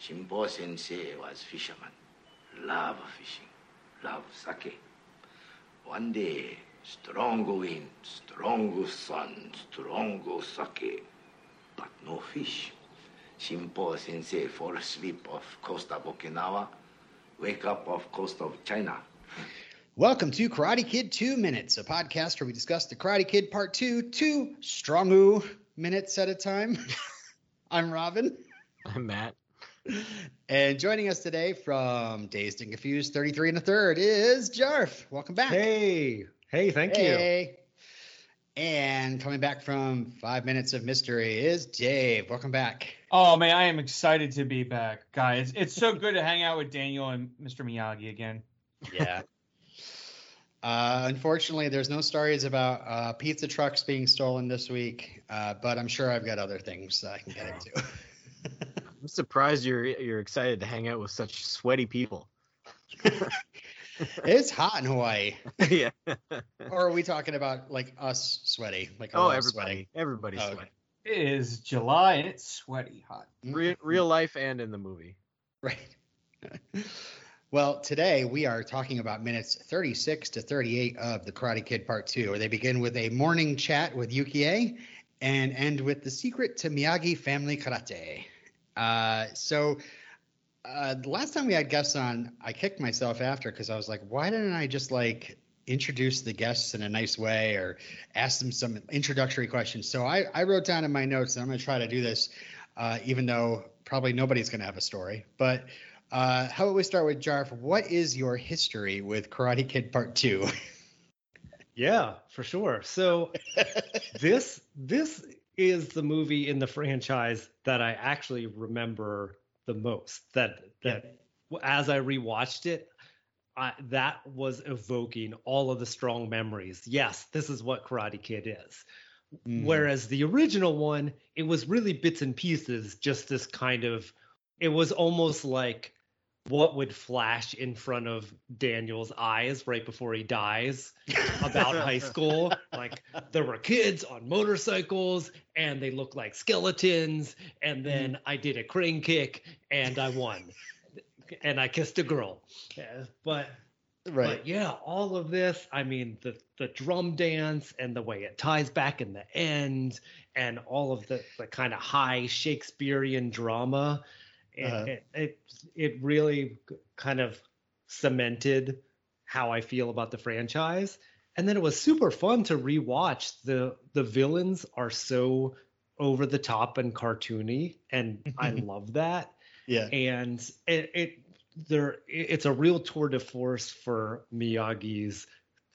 Shimpo sensei was fisherman. Love fishing. Love sake. One day, strong wind, strong sun, strong sake. But no fish. Shimpo sensei fall asleep off coast of Okinawa. Wake up off coast of China. Welcome to Karate Kid 2 Minutes, a podcast where we discuss the Karate Kid Part 2, two strongu minutes at a time. I'm Robin. I'm Matt. And joining us today from Dazed and Confused 33 and a third is Jarf. Welcome back. Hey, hey, thank hey. you. And coming back from Five Minutes of Mystery is Dave. Welcome back. Oh man, I am excited to be back, guys. It's so good to hang out with Daniel and Mr. Miyagi again. Yeah. Uh, unfortunately, there's no stories about uh, pizza trucks being stolen this week, uh, but I'm sure I've got other things I can get into. I'm surprised you're you're excited to hang out with such sweaty people. it's hot in Hawaii. yeah. or are we talking about like us sweaty? Like oh, everybody, sweaty? everybody's oh, sweaty. It is July and it's sweaty hot. Mm-hmm. Real, real life and in the movie. Right. Well, today we are talking about minutes 36 to 38 of The Karate Kid Part 2, where they begin with a morning chat with Yukie and end with the secret to Miyagi family karate. Uh, so, uh, the last time we had guests on, I kicked myself after because I was like, why didn't I just like introduce the guests in a nice way or ask them some introductory questions? So, I, I wrote down in my notes, and I'm going to try to do this, uh, even though probably nobody's going to have a story. But uh, how about we start with Jarf? What is your history with Karate Kid Part Two? yeah, for sure. So this this is the movie in the franchise that I actually remember the most. That that yeah. as I rewatched it, I, that was evoking all of the strong memories. Yes, this is what Karate Kid is. Mm. Whereas the original one, it was really bits and pieces, just this kind of. It was almost like what would flash in front of Daniel's eyes right before he dies about high school. Like there were kids on motorcycles and they looked like skeletons. And then mm. I did a crane kick and I won. and I kissed a girl. Yeah, but right. But yeah, all of this, I mean, the the drum dance and the way it ties back in the end and all of the, the kind of high Shakespearean drama uh-huh. it, it, it really kind of cemented how I feel about the franchise. And then it was super fun to rewatch. The the villains are so over the top and cartoony, and I love that. Yeah. And it, it there it's a real tour de force for Miyagi's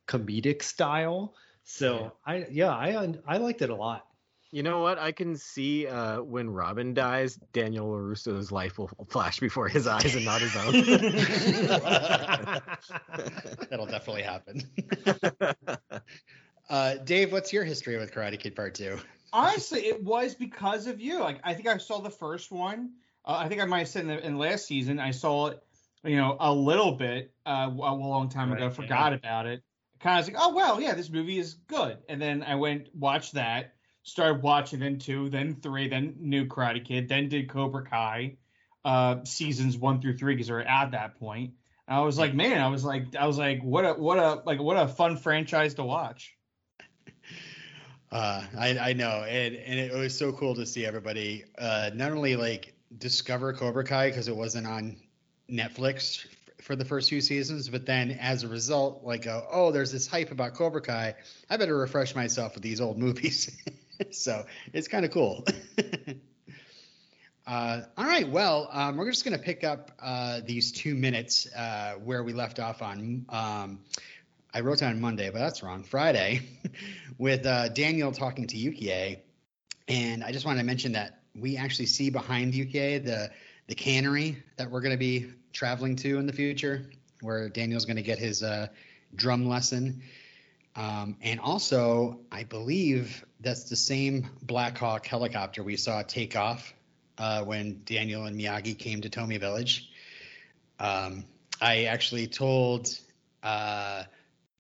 comedic style. So yeah. I yeah I I liked it a lot. You know what? I can see uh, when Robin dies, Daniel LaRusso's life will flash before his eyes and not his own. That'll definitely happen. Uh, Dave, what's your history with Karate Kid Part Two? Honestly, it was because of you. Like, I think I saw the first one. Uh, I think I might have said in, the, in last season I saw it, you know, a little bit uh, a long time right, ago. Forgot yeah. about it. Kind of like, oh well, yeah, this movie is good. And then I went watched that started watching then two, then three, then new Karate Kid, then did Cobra Kai uh, seasons one through three because they're at that point. And I was like, man, I was like, I was like, what a what a like what a fun franchise to watch. Uh, I, I know, and and it was so cool to see everybody uh, not only like discover Cobra Kai because it wasn't on Netflix for the first few seasons, but then as a result, like, oh, oh, there's this hype about Cobra Kai. I better refresh myself with these old movies. so it's kind of cool. uh, all right. Well, um, we're just going to pick up uh, these two minutes uh, where we left off on. Um, I wrote down Monday, but that's wrong. Friday, with uh, Daniel talking to Yukie, and I just want to mention that we actually see behind Yukie the the cannery that we're going to be traveling to in the future, where Daniel's going to get his uh, drum lesson. Um, and also, I believe that's the same Black Hawk helicopter we saw take off uh, when Daniel and Miyagi came to Tomi Village. Um, I actually told uh,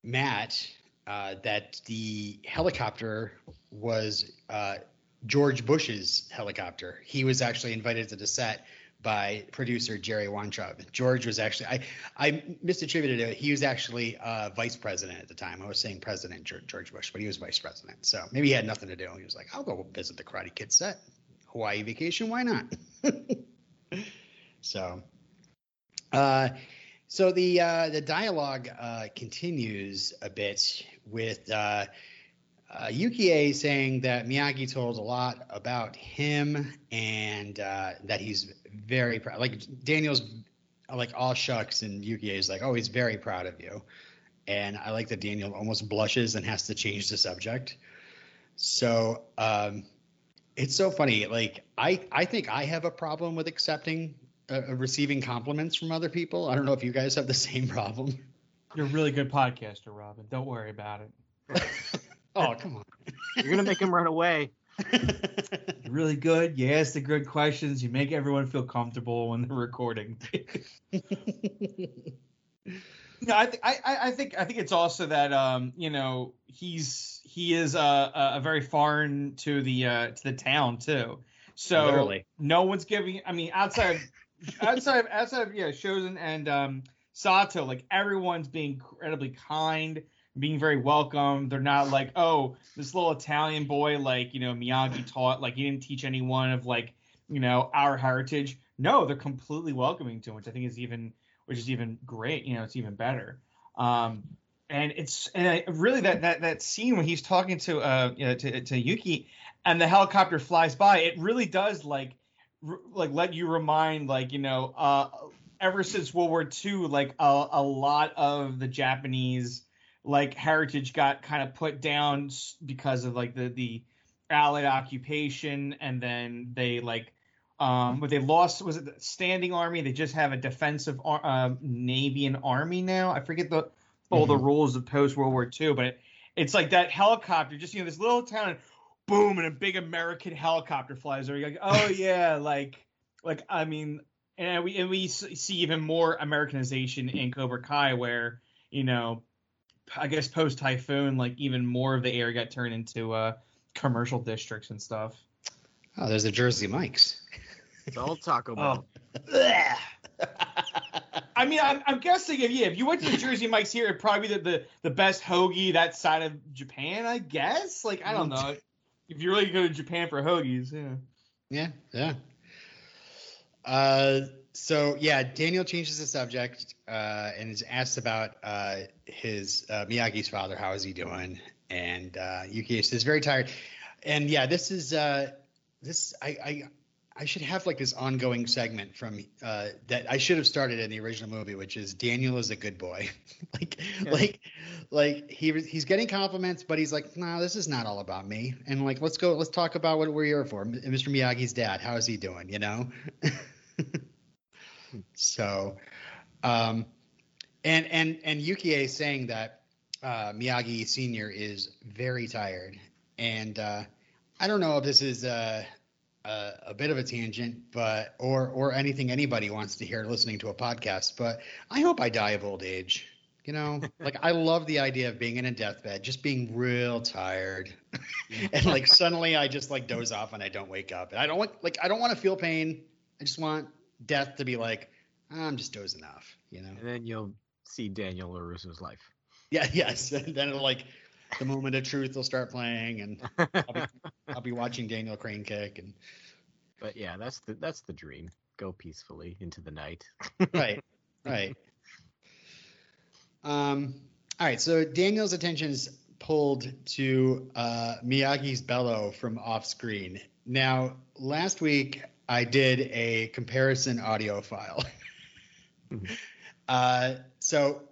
Matt uh, that the helicopter was uh, George Bush's helicopter. He was actually invited to the set by producer Jerry Weintraub. George was actually I I misattributed it. He was actually uh, vice president at the time. I was saying President George Bush, but he was vice president. So maybe he had nothing to do. He was like, I'll go visit the Karate Kid set. Hawaii vacation, why not? so, uh, so the uh, the dialogue uh, continues a bit with uh, uh, Yukie saying that Miyagi told a lot about him and uh, that he's very proud. Like Daniel's like all shucks, and Yukie is like, oh, he's very proud of you. And I like that Daniel almost blushes and has to change the subject. So um, it's so funny. Like I, I think I have a problem with accepting, uh, receiving compliments from other people. I don't know if you guys have the same problem. You're a really good podcaster, Robin. Don't worry about it. oh, come on. You're gonna make him run away. You're really good. You ask the good questions. You make everyone feel comfortable when they're recording. No, I, th- I, I think I think it's also that um, you know he's he is uh, a very foreign to the uh, to the town too. So Literally. no one's giving. I mean, outside outside outside of yeah, Chozen and um, Sato, like everyone's being incredibly kind, being very welcome. They're not like, oh, this little Italian boy, like you know Miyagi taught, like he didn't teach anyone of like you know our heritage. No, they're completely welcoming to him, which I think is even which is even great. You know, it's even better. Um, and it's and I, really that that that scene when he's talking to uh you know, to to Yuki, and the helicopter flies by. It really does like r- like let you remind like you know uh ever since World War II, like a, a lot of the Japanese like heritage got kind of put down because of like the the Allied occupation, and then they like um, but they lost. Was it the standing army? They just have a defensive uh, navy and army now. I forget the all mm-hmm. the rules of post World War II, but it, it's like that helicopter. Just you know, this little town, and boom, and a big American helicopter flies over. You're like, oh yeah, like like I mean, and we and we see even more Americanization in Cobra Kai, where you know, I guess post Typhoon, like even more of the area got turned into uh, commercial districts and stuff. Oh, there's the Jersey Mikes. It's all Taco Bell. Oh. I mean, I'm, I'm, guessing if yeah, if you went to the Jersey Mike's here, it'd probably be the, the, the best hoagie that side of Japan, I guess. Like I don't know. if you really go to Japan for hoagies, yeah. Yeah, yeah. Uh, so yeah, Daniel changes the subject uh, and is asked about uh, his uh, Miyagi's father. How is he doing? And uh, Yuki says very tired. And yeah, this is uh, this I, I I should have like this ongoing segment from uh, that I should have started in the original movie, which is Daniel is a good boy. like, yeah. like, like he he's getting compliments, but he's like, no, this is not all about me. And like, let's go, let's talk about what we're here for. Mr. Miyagi's dad, how is he doing? You know. so, um, and and and Yukie saying that uh, Miyagi Senior is very tired, and uh, I don't know if this is. Uh, uh, a bit of a tangent, but or or anything anybody wants to hear listening to a podcast. But I hope I die of old age. You know, like I love the idea of being in a deathbed, just being real tired, and like suddenly I just like doze off and I don't wake up. And I don't want like I don't want to feel pain. I just want death to be like I'm just dozing off. You know. And then you'll see Daniel LaRusso's life. Yeah. Yes. And then it'll like the moment of truth will start playing, and I'll be, I'll be watching Daniel Crane kick. And but yeah, that's the that's the dream. Go peacefully into the night. right, right. Um. All right. So Daniel's attention is pulled to uh, Miyagi's bellow from off screen. Now, last week I did a comparison audio file. Mm-hmm. uh, so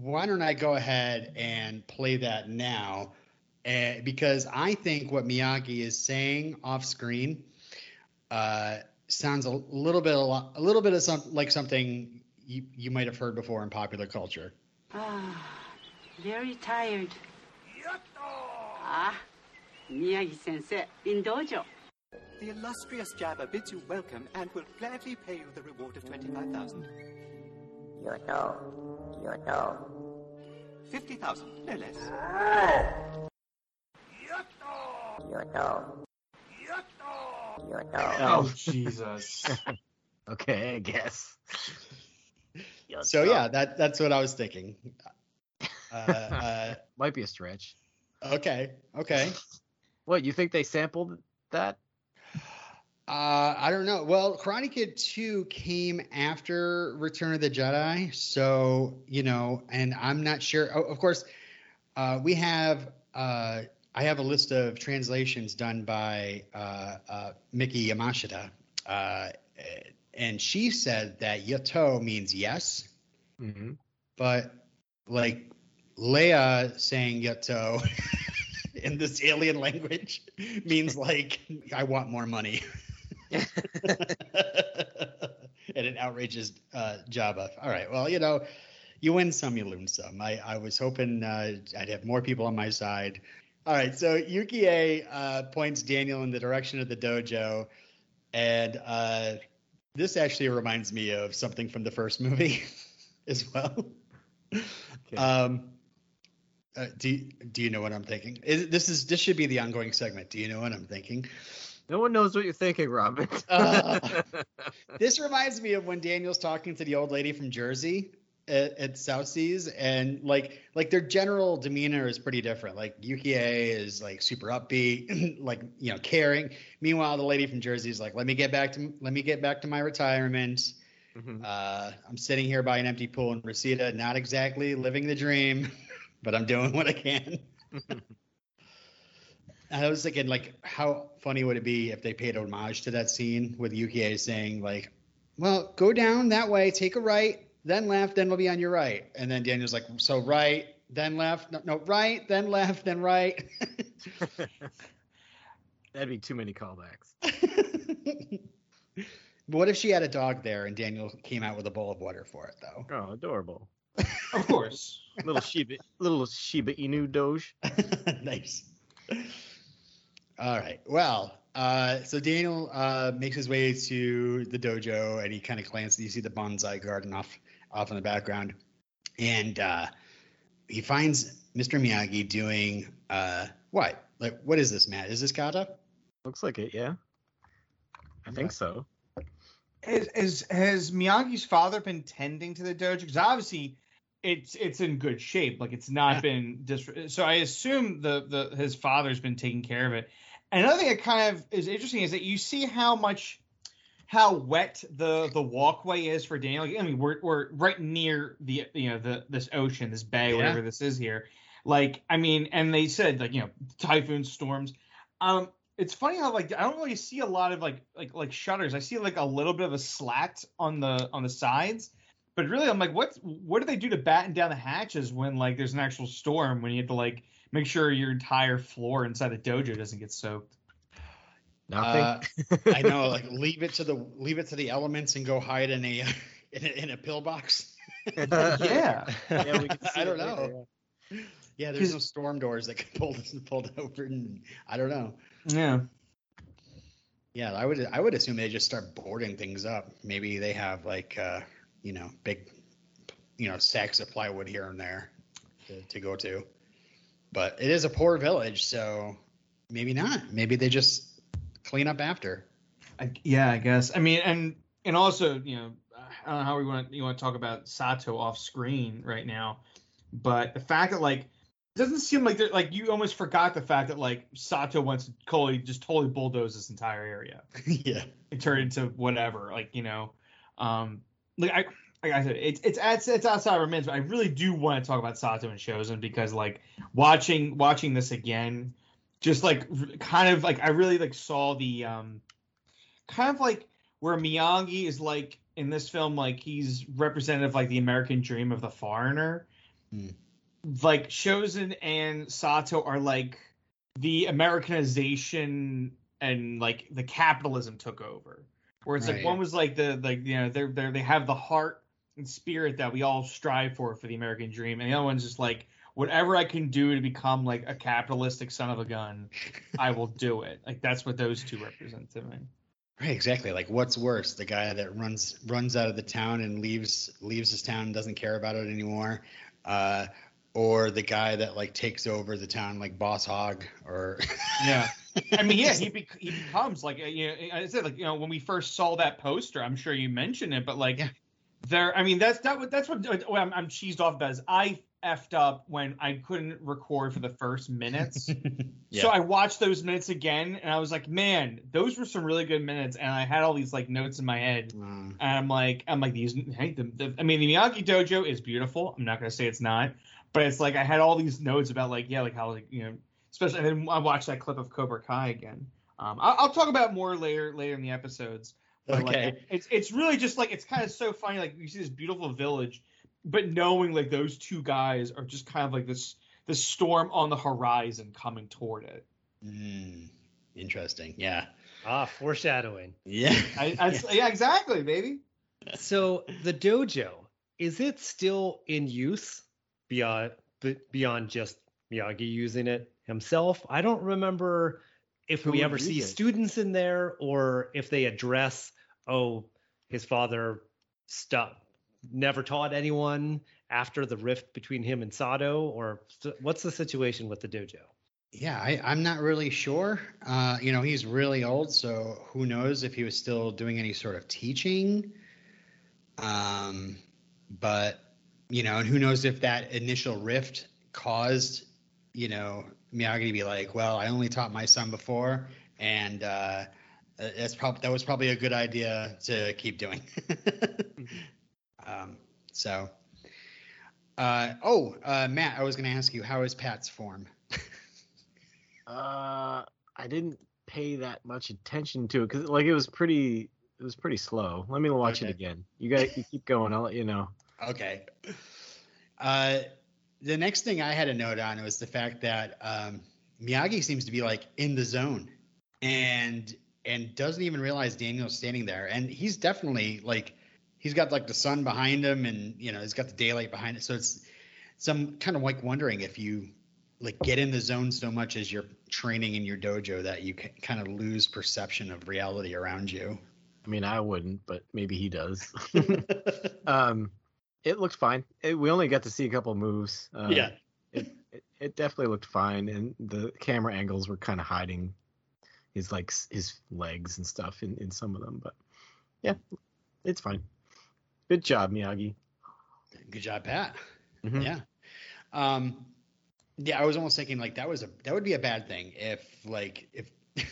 why don't I go ahead and play that now? Uh, because I think what Miyagi is saying off screen uh, sounds a little bit a, lot, a little bit of some like something you, you might have heard before in popular culture. Ah, very tired. Ah, Miyagi-sensei in dojo. The illustrious Jabba bids you welcome and will gladly pay you the reward of 25,000. Yoto. Yoto. 50,000, no less. Yoto. Oh, Jesus. Okay, I guess. So yeah, that that's what I was thinking. Uh, uh, Might be a stretch. okay, okay. What you think they sampled that? Uh, I don't know. Well, Karate Kid 2 came after Return of the Jedi, so you know, and I'm not sure. Oh, of course, uh, we have. Uh, I have a list of translations done by uh, uh, Miki Yamashita, uh, and she said that Yato means yes, Mm-hmm. but like Leia saying Yato in this alien language means like I want more money. and it outrages uh, Jabba. All right, well, you know, you win some, you lose some. I, I was hoping uh, I'd have more people on my side. All right, so Yukie uh, points Daniel in the direction of the dojo, and uh, this actually reminds me of something from the first movie as well. Okay. Um, uh, do do you know what I'm thinking? Is, this is this should be the ongoing segment. Do you know what I'm thinking? No one knows what you're thinking, Robin. Uh, This reminds me of when Daniel's talking to the old lady from Jersey at, at South Seas, and like like their general demeanor is pretty different. Like Yukie is like super upbeat, like you know caring. Meanwhile, the lady from Jersey is like, let me get back to let me get back to my retirement. Mhm. Uh, I'm sitting here by an empty pool in Reseda, not exactly living the dream, but I'm doing what I can. And I was thinking, like, how funny would it be if they paid homage to that scene with Yukie saying, like, well, go down that way, take a right, then left, then we'll be on your right. And then Daniel's like, so right, then left, no, no right, then left, then right. That'd be too many callbacks. but what if she had a dog there and Daniel came out with a bowl of water for it, though? Oh, adorable. Of course. Little Shiba, little Shiba Inu Doge. nice. All right. Well, uh, so Daniel uh, makes his way to the dojo, and he kind of glances. You see the bonsai garden off off in the background, and uh, he finds Mr. Miyagi doing uh, what? Like, what is this, Matt? Is this kata? Looks like it, yeah. I think so. Has, has has Miyagi's father been tending to the dojo? Because obviously, it's it's in good shape. Like it's not Yeah. been dis. So I assume the the his father's been taking care of it. Another thing that kind of is interesting is that you see how much how wet the the walkway is for Daniel. I mean, we're we're right near the you know the this ocean, this bay, Yeah. whatever this is here. Like I mean, and they said like you know typhoon storms. Um, it's funny how like I don't really see a lot of like like like shutters. I see like a little bit of a slat on the on the sides, but really I'm like, what what do they do to batten down the hatches when like there's an actual storm when you have to like make sure your entire floor inside the dojo doesn't get soaked? Nothing. Uh, I know. Like, leave it to the leave it to the elements and go hide in a in a, in a pillbox. yeah. yeah, we can I don't it later, know. Yeah, there's no storm doors that can pull this pulled over, and I don't know. Yeah. Yeah, I would I would assume they just start boarding things up. Maybe they have like uh, you know big you know sacks of plywood here and there to, to go to. But it is a poor village, so maybe not. Maybe they just clean up after. I, yeah, I guess. I mean, and and also, you know, I don't know how we want you want to talk about Sato off screen right now, but the fact that like it doesn't seem like they're like you almost forgot the fact that like Sato wants to totally just totally bulldoze this entire area yeah. and turn it into whatever, like you know, um, like I. Like I said, it's it's it's, it's outside our minds, but I really do want to talk about Sato and Chozen because like watching watching this again, just like kind of like I really like saw the um kind of like where Miyagi is like in this film like he's representative like the American dream of the foreigner. Hmm. Like Chozen and Sato are like the Americanization and like the capitalism took over. Where it's Right. like one was like the like you know they're they are they have the heart and spirit that we all strive for for the American dream, and the other one's just like whatever I can do to become like a capitalistic son of a gun, I will do it. Like that's what those two represent to me. Right, exactly. Like, what's worse, the guy that runs runs out of the town and leaves leaves his town and doesn't care about it anymore, uh, or the guy that like takes over the town, like Boss Hog, or Yeah. I mean, yeah, he bec- he becomes like uh, you know, I said like you know when we first saw that poster, I'm sure you mentioned it, but like Yeah. there, I mean that's that what- that's what, what I'm, I'm cheesed off about is I effed up when I couldn't record for the first minutes. Yeah. So I watched those minutes again, and I was like, man, those were some really good minutes, and I had all these like notes in my head. Mm. And I'm like, I'm like these. Hey, the, the, I mean, the Miyagi Dojo is beautiful. I'm not gonna say it's not, but it's like I had all these notes about like, yeah, like how like you know, especially. And then I watched that clip of Cobra Kai again. Um, I'll, I'll talk about more later later in the episodes. But Okay. like, it's it's really just like it's kind of so funny. Like you see this beautiful village, but knowing like those two guys are just kind of like this this storm on the horizon coming toward it. Mm. Interesting. Yeah. Ah, foreshadowing. Yeah. I, I, yeah, exactly, baby. So the dojo is it still in use beyond beyond just Miyagi using it himself? I don't remember if Who we ever see it? students in there or if they address oh his father stopped never taught anyone after the rift between him and Sato or what's the situation with the dojo? Yeah, I, I'm not really sure. Uh, you know, he's really old, so who knows if he was still doing any sort of teaching. Um, but you know, and who knows if that initial rift caused, you know, Miyagi to be like, "Well, I only taught my son before, and uh, that's probably that was probably a good idea to keep doing." um, so, uh, oh, uh, Matt, I was going to ask you, how is Pat's form? Uh, I didn't pay that much attention to it because like it was pretty it was pretty slow. Let me watch Okay. it again. You got you keep going. I'll let you know. Okay. Uh, the next thing I had a note on was the fact that um, Miyagi seems to be like in the zone, and and doesn't even realize Daniel's standing there, and he's definitely like he's got like the sun behind him, and you know he's got the daylight behind it, so it's so I'm kind of like wondering if you like get in the zone so much as you're training in your dojo that you kind of lose perception of reality around you. I mean, I wouldn't, but maybe he does. um, it looked fine. It, we only got to see a couple moves. Uh, yeah. it, it it definitely looked fine, and the camera angles were kind of hiding his like his legs and stuff in in some of them. But yeah, it's fine. Good job, Miyagi. Good job, Pat. Mhm. Yeah. Um yeah, I was almost thinking like that was a that would be a bad thing if like if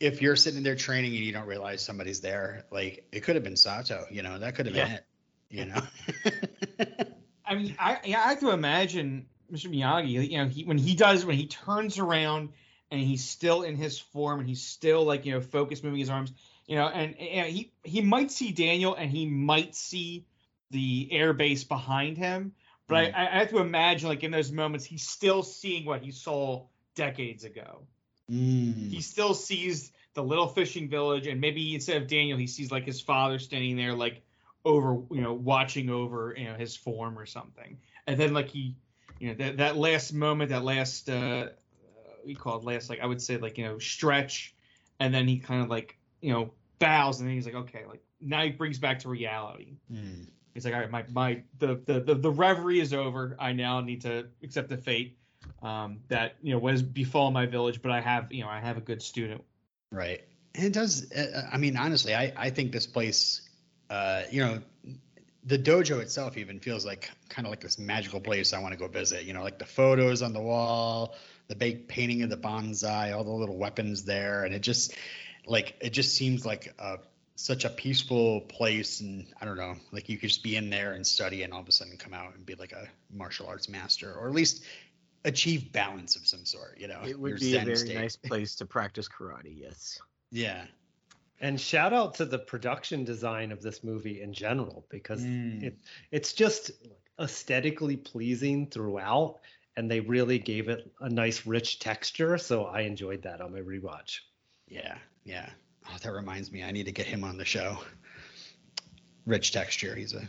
if you're sitting there training and you don't realize somebody's there. Like it could have been Sato, you know, that could have been Yeah. it. You know? I mean, I yeah, I have to imagine Mr. Miyagi. You know, he when he does when he turns around and he's still in his form and he's still like you know focused, moving his arms. You know, and, and he he might see Daniel and he might see the air base behind him, but I, I have to imagine like in those moments he's still seeing what he saw decades ago. Mm. He still sees the little fishing village, and maybe instead of Daniel, he sees like his father standing there, like over, you know, watching over, you know, his form or something. And then like he, you know, that that last moment, that last, uh, we call it last, like I would say, like you know, stretch, and then he kind of like, you know, bows, and then he's like, okay, like now he brings back to reality. Mm. He's like, all right, my my the the the, the reverie is over. I now need to accept the fate um, that you know was befall my village, but I have you know I have a good student. Right. And it does. Uh, I mean, honestly, I, I think this place, uh, you know, the dojo itself even feels like kind of like this magical place I want to go visit. You know, like the photos on the wall, the big painting of the bonsai, all the little weapons there, and it just like it just seems like a, such a peaceful place. And I don't know, like you could just be in there and study, and all of a sudden come out and be like a martial arts master, or at least achieve balance of some sort. You know, It would be a very state. nice place to practice karate. Yes. Yeah. And shout out to the production design of this movie in general because Mm. it it's just aesthetically pleasing throughout and they really gave it a nice rich texture so I enjoyed that on my rewatch. Yeah, yeah. Oh, that reminds me, I need to get him on the show. Rich texture. He's a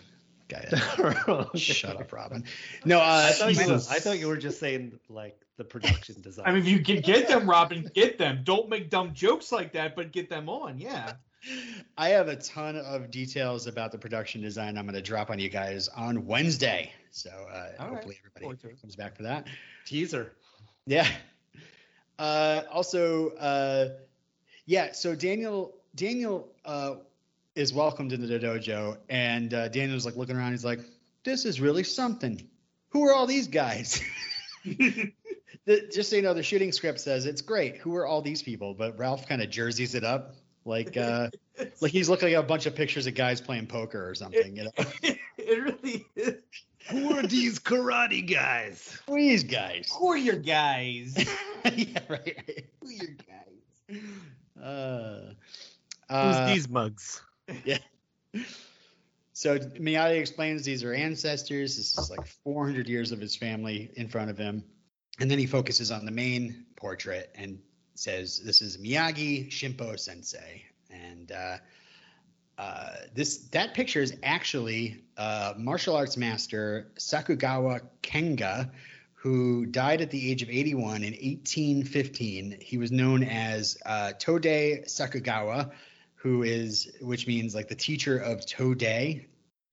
guy. Shut up, Robin. No, uh, I thought, you were, I thought you were just saying like the production design. I mean, if you can get them, Robin, get them. Don't make dumb jokes like that, but get them on. Yeah. I have a ton of details about the production design. I'm going to drop on you guys on Wednesday. So uh, All right. hopefully everybody Forward comes back for that. teaser. Yeah. Uh, also, uh, yeah. So Daniel Daniel uh, is welcomed into the dojo, and uh, Daniel's like looking around. He's like, "This is really something. Who are all these guys?" the, just so you know, the shooting script says it's great. Who are all these people? But Ralph kind of jerseys it up, like uh, like he's looking at a bunch of pictures of guys playing poker or something. You know, it really is. Who are these karate guys? Who are these guys? Who are your guys? yeah, right. Who are your guys? Uh, Who's uh, these mugs? Yeah. So Miyagi explains these are ancestors. This is like 400 years of his family in front of him. And then he focuses on the main portrait and says, This is Miyagi Shimpo Sensei. And uh, uh, this that picture is actually uh, martial arts master Sakugawa Kanga, who died at the age of 81 in 1815. He was known as uh, Tode Sakugawa, who is which means like the teacher of Tode,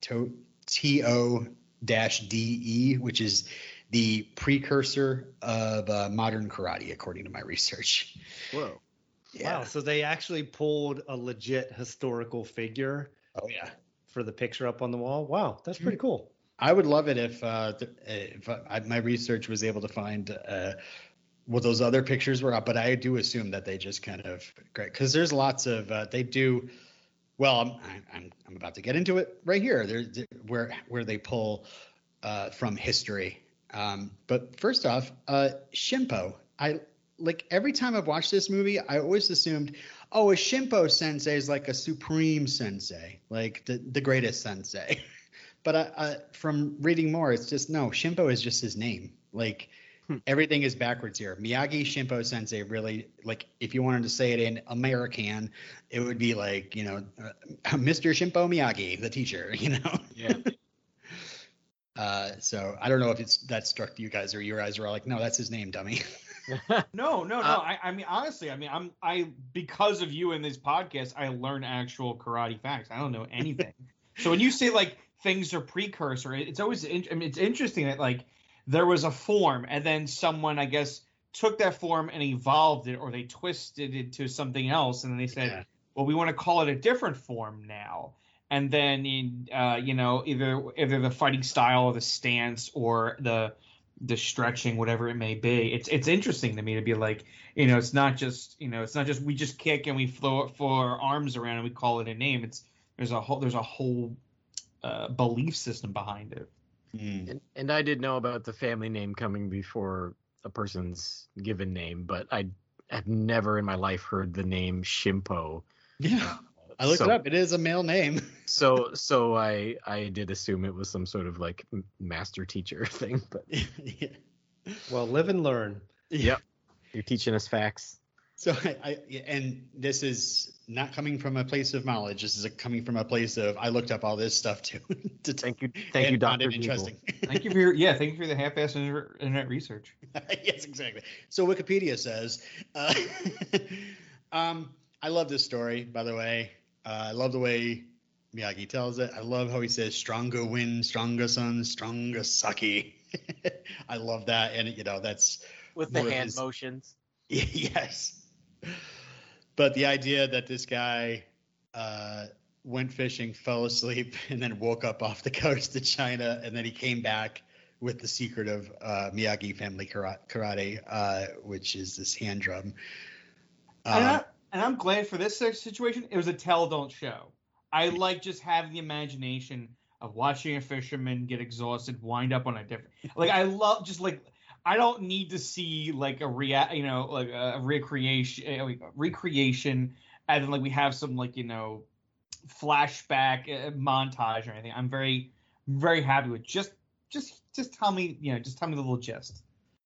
to, T O dash D E, which is the precursor of uh, modern karate, according to my research. Whoa. Wow. So they actually pulled a legit historical figure Oh yeah. for the picture up on the wall. Wow, that's pretty cool. I would love it if uh, if I, my research was able to find uh, what those other pictures were up, but I do assume that they just kind of great because there's lots of uh, they do. Well, I'm, I'm I'm about to get into it right here. There's where where they pull uh, from history. Um, but first off, uh, Shimpo. I like every time I've watched this movie, I always assumed, oh, a Shimpo sensei is like a supreme sensei, like the the greatest sensei. but I, I, from reading more, it's just no. Shimpo is just his name. Like everything is backwards here. Miyagi Shimpo Sensei really like if you wanted to say it in American, it would be like you know, uh, Mr. Shimpo Miyagi, the teacher. You know. Yeah. Uh, so I don't know if it's that struck you guys or your eyes were all like, no, that's his name, dummy. No, no, no. Uh, I, I mean, honestly, I mean, I'm, I, because of you in this podcast, I learn actual karate facts. I don't know anything. so when you say like things are precursor, it's always, in, I mean, it's interesting that like there was a form and then someone, I guess, took that form and evolved it or they twisted it to something else. And then they said, Yeah. well, we want to call it a different form now. And then, in, uh, you know, either either the fighting style or the stance or the the stretching, whatever it may be. It's it's interesting to me to be like, you know, it's not just you know, it's not just we just kick and we throw throw our arms around and we call it a name. It's there's a whole there's a whole uh, belief system behind it. Hmm. And, and I did know about the family name coming before a person's given name, but I have never in my life heard the name Shimpo. Yeah. I looked So- it up. It is a male name. So so I I did assume it was some sort of like master teacher thing, but yeah. Well, live and learn. Yep. you're teaching us facts. So I, I and this is not coming from a place of knowledge. This is coming from a place of I looked up all this stuff too. to Thank you, thank you, and Doctor. interesting. Thank you for your yeah, thank you for the half-ass inter- internet research. yes, exactly. So Wikipedia says, uh, um, I love this story. By the way, uh, I love the way Miyagi tells it. I love how he says "stronger wind, stronger sun, stronger sake." I love that, and you know that's with the hand his- motions. yes. But the idea that this guy uh, went fishing, fell asleep, and then woke up off the coast of China, and then he came back with the secret of uh, Miyagi family kara- karate, uh, which is this hand drum. and, I, and I'm glad for this situation. It was a tell don't show. I like just having the imagination of watching a fisherman get exhausted, wind up on a different. Like I love just like I don't need to see like a rea- you know, like a recreation, uh, recreation, and then like we have some like you know, flashback uh, montage or anything. I'm very, very happy with just, just, just tell me, you know, just tell me the little gist.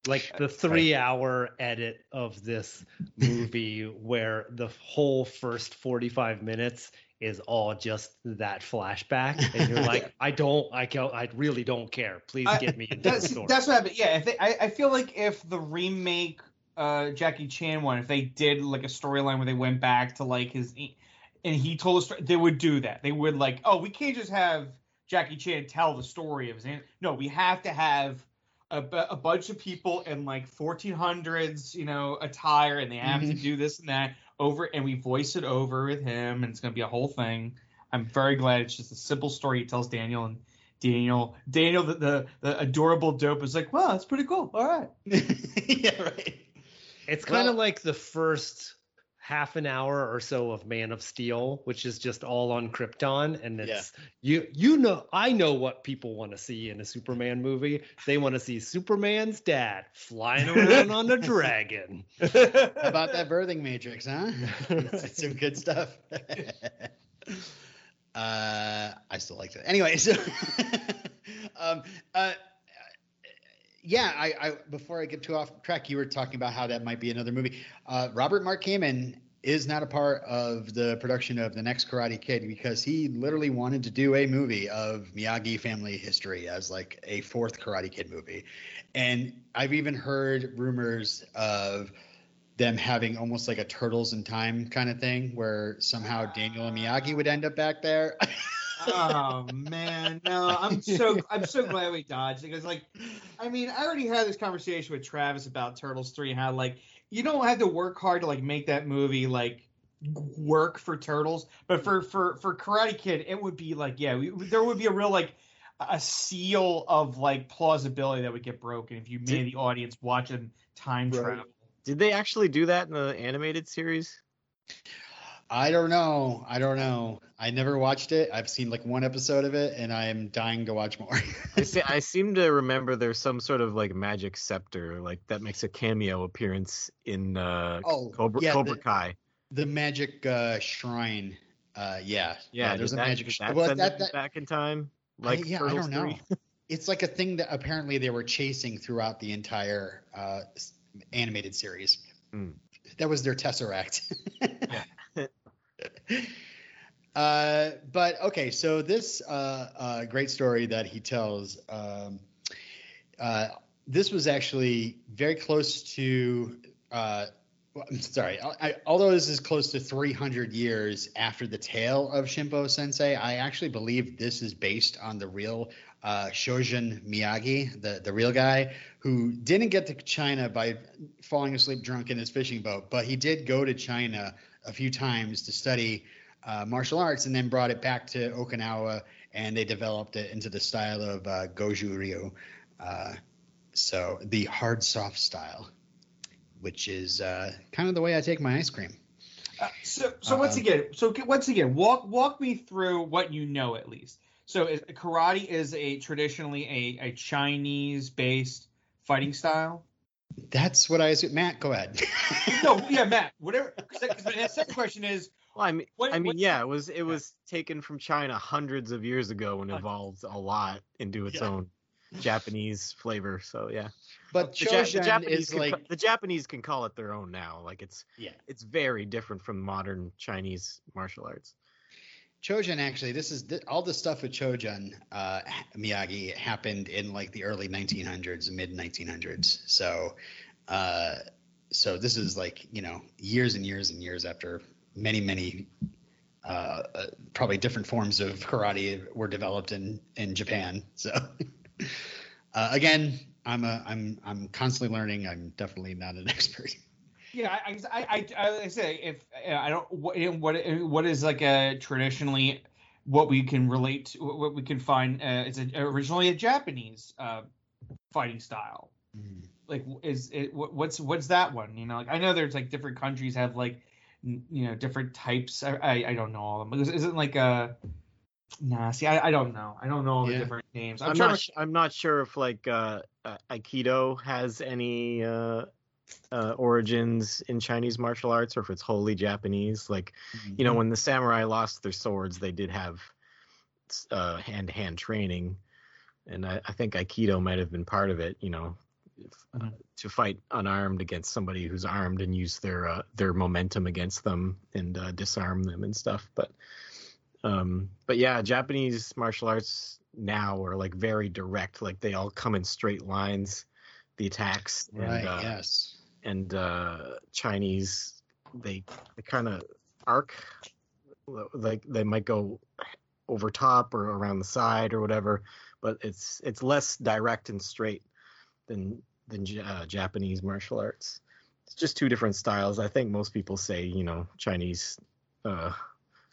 Like the three hour edit of this movie where the whole first 45 minutes is all just that flashback. And you're like, I don't, I don't, I really don't care. Please get me into the That's story. that's what happened. Yeah, if they, I, I feel like if the remake uh, Jackie Chan one, if they did like a storyline where they went back to like his, and he told a story, they would do that. They would like, oh, we can't just have Jackie Chan tell the story of his. No, we have to have a, a bunch of people in like 1400s, you know, attire, and they have to Mhm. do this and that over, and we voice it over with him, and it's gonna be a whole thing. I'm very glad it's just a simple story he tells Daniel, and Daniel, Daniel, the the, the adorable dope is like, wow, that's pretty cool. All right. yeah, right. It's kind Well- of like the first half an hour or so of Man of Steel, which is just all on Krypton, and it's you you know I know what people want to see in a Superman movie. They want to see Superman's dad flying around on a dragon. How about that birthing matrix, huh? It's some good stuff. uh, I still like that. Anyway, so um, uh, yeah, I, I before I get too off track, you were talking about how that might be another movie. Uh, Robert Mark Kamen is not a part of the production of the next Karate Kid because he literally wanted to do a movie of Miyagi family history as like a fourth Karate Kid movie. And I've even heard rumors of them having almost like a turtles in time kind of thing where somehow Daniel and Miyagi would end up back there. oh man, no, I'm so I'm so glad we dodged it because like, I mean, I already had this conversation with Travis about Turtles three and how like you don't have to work hard to like make that movie like work for Turtles, but for for for Karate Kid, it would be like yeah, we, there would be a real like a seal of like plausibility that would get broken if you made Did- the audience watching time Right. travel. Did they actually do that in the animated series? I don't know. I don't know. I never watched it. I've seen like one episode of it and I am dying to watch more. I, se- I seem to remember there's some sort of like magic scepter like that makes a cameo appearance in uh, oh, Cobra, yeah, Cobra the, Kai. the magic uh, shrine. Uh, yeah, Yeah, There's a that, magic shrine. Well, that, that, back in time? I- Like yeah, I don't know. it's like a thing that apparently they were chasing throughout the entire uh, animated series. Hmm. That was their tesseract. uh, but okay, so this uh, uh, great story that he tells. Um, uh, this was actually very close to. Sorry. I, although this is close to 300 years after the tale of Shimpo Sensei, I actually believe this is based on the real uh, Chojun Miyagi, the the real guy who didn't get to China by falling asleep drunk in his fishing boat, but he did go to China a few times to study uh, martial arts, and then brought it back to Okinawa, and they developed it into the style of uh, Goju Ryu. Uh, so the hard soft style, which is uh, kind of the way I take my ice cream. Uh, so, so once again, so once again, walk walk me through what you know at least. So, is, karate is a traditionally a, a Chinese based fighting style. That's what I assume. Matt, go ahead. no, yeah, Matt. Whatever. Because my second question is, Well, I mean, What- I mean, what's- yeah, it was it was taken from China hundreds of years ago and evolved a lot into its Yeah. own Japanese flavor. So yeah, but the, Ja- the Japanese is can, like the Japanese can call it their own now. Like it's yeah. it's very different from modern Chinese martial arts. Chojun actually, this is th- all the stuff with Chojun uh, Miyagi happened in like the early 1900s, mid 1900s. So, uh, so this is like you know years and years and years after many many uh, uh, probably different forms of karate were developed in in Japan. So, uh, again, I'm a I'm I'm constantly learning. I'm definitely not an expert. Yeah, I, I, I, I, say if uh, I don't what what what is like a traditionally what we can relate to what we can find uh, is a, originally a Japanese uh, fighting style. like is it what's what's that one you know like i know there's like different countries have like you know different types i i, I don't know all of them Is- isn't like a nah see i, I don't know i don't know all the Yeah. different names I'm, i'm, not. to I'm not sure if like uh, uh, Aikido has any uh, uh, origins in Chinese martial arts, or if it's wholly Japanese. Like you know, when the samurai lost their swords, they did have uh, hand-to-hand training, and I, I think Aikido might have been part of it. You know, if, uh, to fight unarmed against somebody who's armed and use their uh, their momentum against them and uh, disarm them and stuff. But um, but yeah, Japanese martial arts now are like very direct. Like they all come in straight lines. The attacks and right. uh, yes. And uh, Chinese, they they kind of arc, like they might go over top or around the side or whatever, but it's it's less direct and straight than than uh, Japanese martial arts. It's just two different styles. I think most people say you know Chinese uh,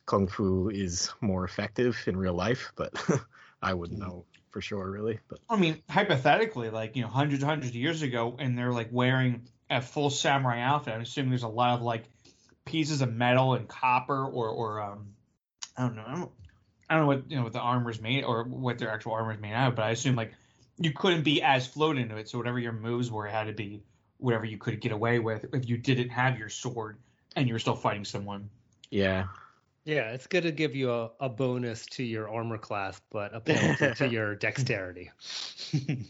kung fu is more effective in real life, but I wouldn't know for sure really. But I mean, hypothetically, like you know, hundreds, hundreds of years ago, and they're like wearing a full samurai outfit. I'm assuming there's a lot of like pieces of metal and copper, or or um, I don't know, I don't, I don't know what you know what the armor's made or what their actual armor is made out of, but I assume like you couldn't be as flowed into it, so whatever your moves were, it had to be whatever you could get away with if you didn't have your sword and you were still fighting someone. yeah, Yeah, it's going to give you a, a bonus to your armor class, but a penalty to your dexterity.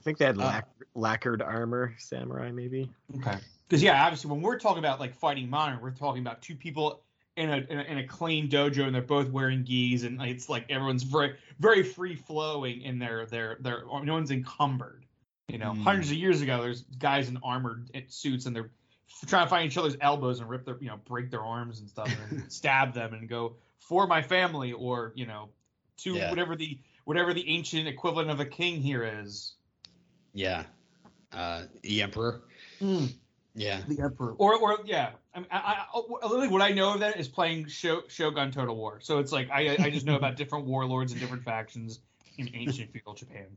I think they had Uh, lacquered armor, samurai maybe. Okay. Because yeah, obviously, when we're talking about like fighting modern, we're talking about two people in a in a, in a clean dojo, and they're both wearing gis, and it's like everyone's very very free flowing in their their their no one's encumbered. You know, Hmm. hundreds of years ago, there's guys in armored suits, and they're trying to find each other's elbows and rip their you know break their arms and stuff, and stab them and go for my family, or you know, to Yeah. whatever the whatever the ancient equivalent of a king here is. Yeah. Uh, the Emperor. Yeah. the emperor or or yeah I, mean, I, I literally what i know of that is playing Sho- shogun total war so it's like i i just know about different warlords and different factions in ancient feudal japan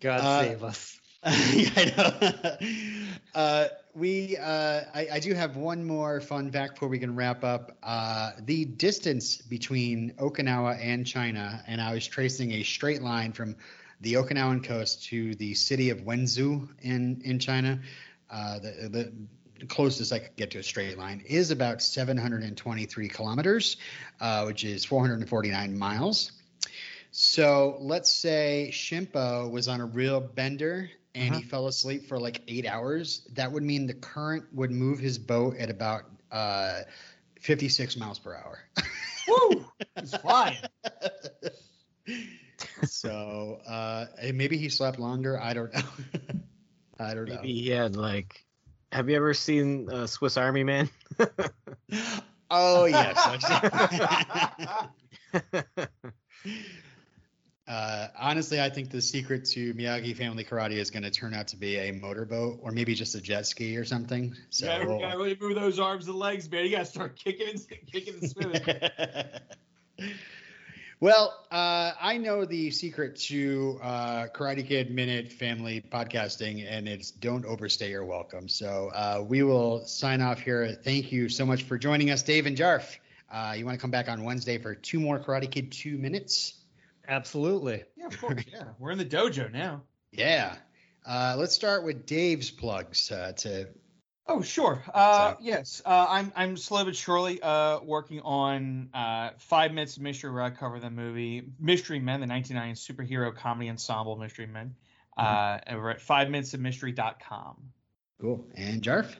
God Uh, save us. I know. uh, we, uh, I, I do have one more fun fact before we can wrap up. Uh, the distance between Okinawa and China, and I was tracing a straight line from the Okinawan coast to the city of Wenzhou in in China. Uh, the, the closest I could get to a straight line is about 723 kilometers, uh, which is 449 miles. So let's say Shimpo was on a real bender and he fell asleep for like eight hours. That would mean the current would move his boat at about uh, 56 miles per hour. woo he's flying so uh, maybe he slept longer. I don't know. I don't know. Maybe he had like. Have you ever seen uh, Swiss Army Man? Oh yes. uh, honestly, I think the secret to Miyagi Family Karate is going to turn out to be a motorboat or maybe just a jet ski or something. So you, gotta, we'll- you gotta really move those arms and legs man you gotta start kicking and kicking and swimming well, uh, I know the secret to uh, Karate Kid Minute Family podcasting, and it's don't overstay your welcome. So uh, we will sign off here. Thank you so much for joining us, Dave and Jarf. Uh, you want to come back on Wednesday for two more Karate Kid two minutes? Absolutely. yeah of course yeah we're in the dojo now Yeah. Uh, let's start with Dave's plugs uh, to Oh sure. Uh, So- yes, uh, I'm I'm slowly but surely uh, working on uh, Five Minutes of Mystery where I cover the movie Mystery Men, the 1990 superhero comedy ensemble Mystery Men. Uh, over at five minutes of mystery.com. cool and Jarf.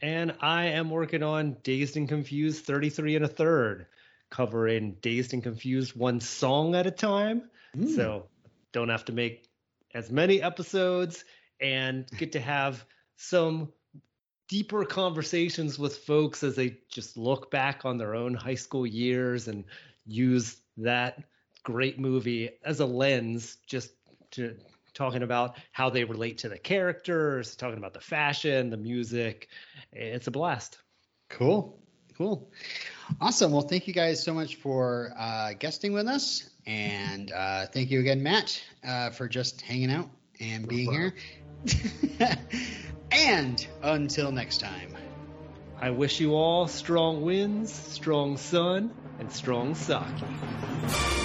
And I am working on Dazed and Confused 33 and a third, covering Dazed and Confused one song at a time. So don't have to make as many episodes and get to have some deeper conversations with folks as they just look back on their own high school years and use that great movie as a lens just to talking about how they relate to the characters, talking about the fashion, the music. It's a blast. Cool. Cool. Awesome. Well, thank you guys so much for uh, guesting with us. And uh, thank you again, Matt, uh, for just hanging out and being here. and until next time. I wish you all strong winds, strong sun, and strong sake.